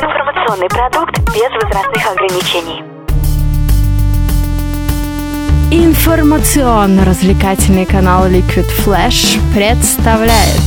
Информационный продукт без возрастных ограничений. Информационно-развлекательный канал Liquid Flash представляет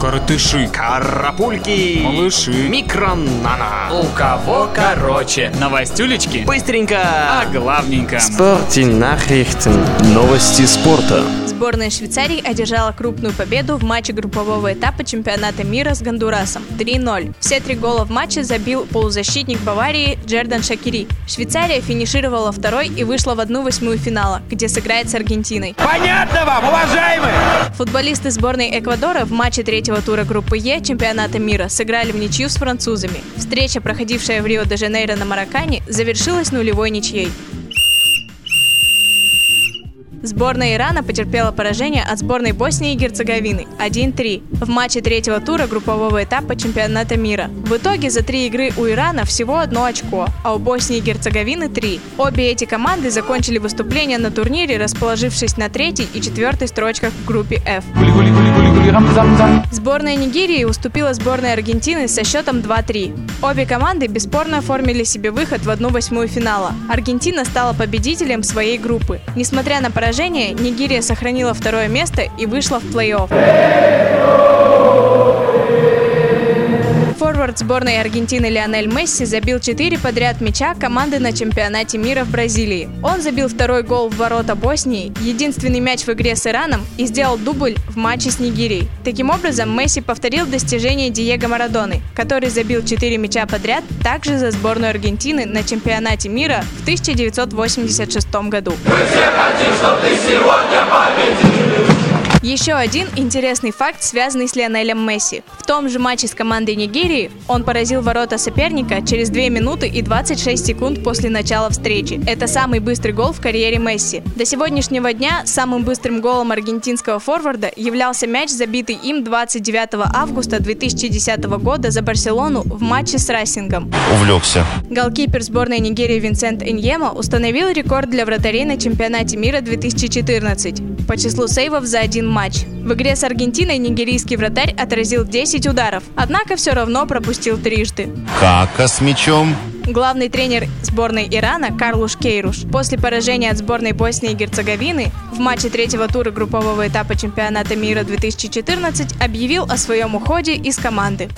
Коротыши, Карапульки, малыши, микронана. у кого короче. Новостюлечки, Быстренько. а главненько. Спорте Nachrichten. Новости спорта. Сборная Швейцарии одержала крупную победу в матче группового этапа чемпионата мира с Гондурасом 3-0. Все три гола в матче забил полузащитник Баварии Джердан Шакири. Швейцария финишировала второй и вышла в одну восьмую финала, где сыграет с Аргентиной. Понятно вам, уважаемые? Футболисты сборной Эквадора в матче третьего тура группы Е чемпионата мира сыграли в ничью с французами. Встреча, проходившая в Рио-де-Жанейро на Маракане, завершилась нулевой ничьей. Сборная Ирана потерпела поражение от сборной Боснии и Герцеговины 1-3 в матче третьего тура группового этапа чемпионата мира. В итоге за три игры у Ирана всего одно очко, а у Боснии и Герцеговины три. Обе эти команды закончили выступление на турнире, расположившись на третьей и четвертой строчках в группе F. Сборная Нигерии уступила сборной Аргентины со счетом 2-3. Обе команды бесспорно оформили себе выход в одну восьмую финала. Аргентина стала победителем своей группы. Несмотря на поражение, Нигерия сохранила второе место и вышла в плей-офф. Форвард сборной Аргентины Лионель Месси забил 4 подряд мяча команды на чемпионате мира в Бразилии. Он забил второй гол в ворота Боснии, единственный мяч в игре с Ираном и сделал дубль в матче с Нигерией. Таким образом, Месси повторил достижение Диего Марадоны, который забил 4 мяча подряд также за сборную Аргентины на чемпионате мира в 1986 году. Еще один интересный факт, связанный с Лионелем Месси. В том же матче с командой Нигерии он поразил ворота соперника через 2 минуты и 26 секунд после начала встречи. Это самый быстрый гол в карьере Месси. До сегодняшнего дня самым быстрым голом аргентинского форварда являлся мяч, забитый им 29 августа 2010 года за Барселону в матче с Рассингом. увлекся. Голкипер сборной Нигерии Винсент Эньема установил рекорд для вратарей на чемпионате мира 2014 по числу сейвов за один матч. В игре с Аргентиной нигерийский вратарь отразил 10 ударов, однако все равно пропустил трижды. Кака с мячом. Главный тренер сборной Ирана Карлуш Кейруш после поражения от сборной Боснии и Герцеговины в матче третьего тура группового этапа чемпионата мира 2014 объявил о своем уходе из команды.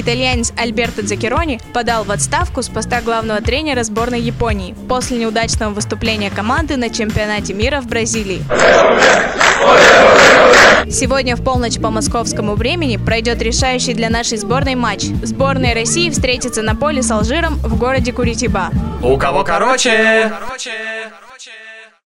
Итальянец Альберто Дзакерони подал в отставку с поста главного тренера сборной Японии после неудачного выступления команды на чемпионате мира в Бразилии. Сегодня в полночь по московскому времени пройдет решающий для нашей сборной матч. Сборная России встретится на поле с Алжиром в городе Куритиба. У кого короче? короче.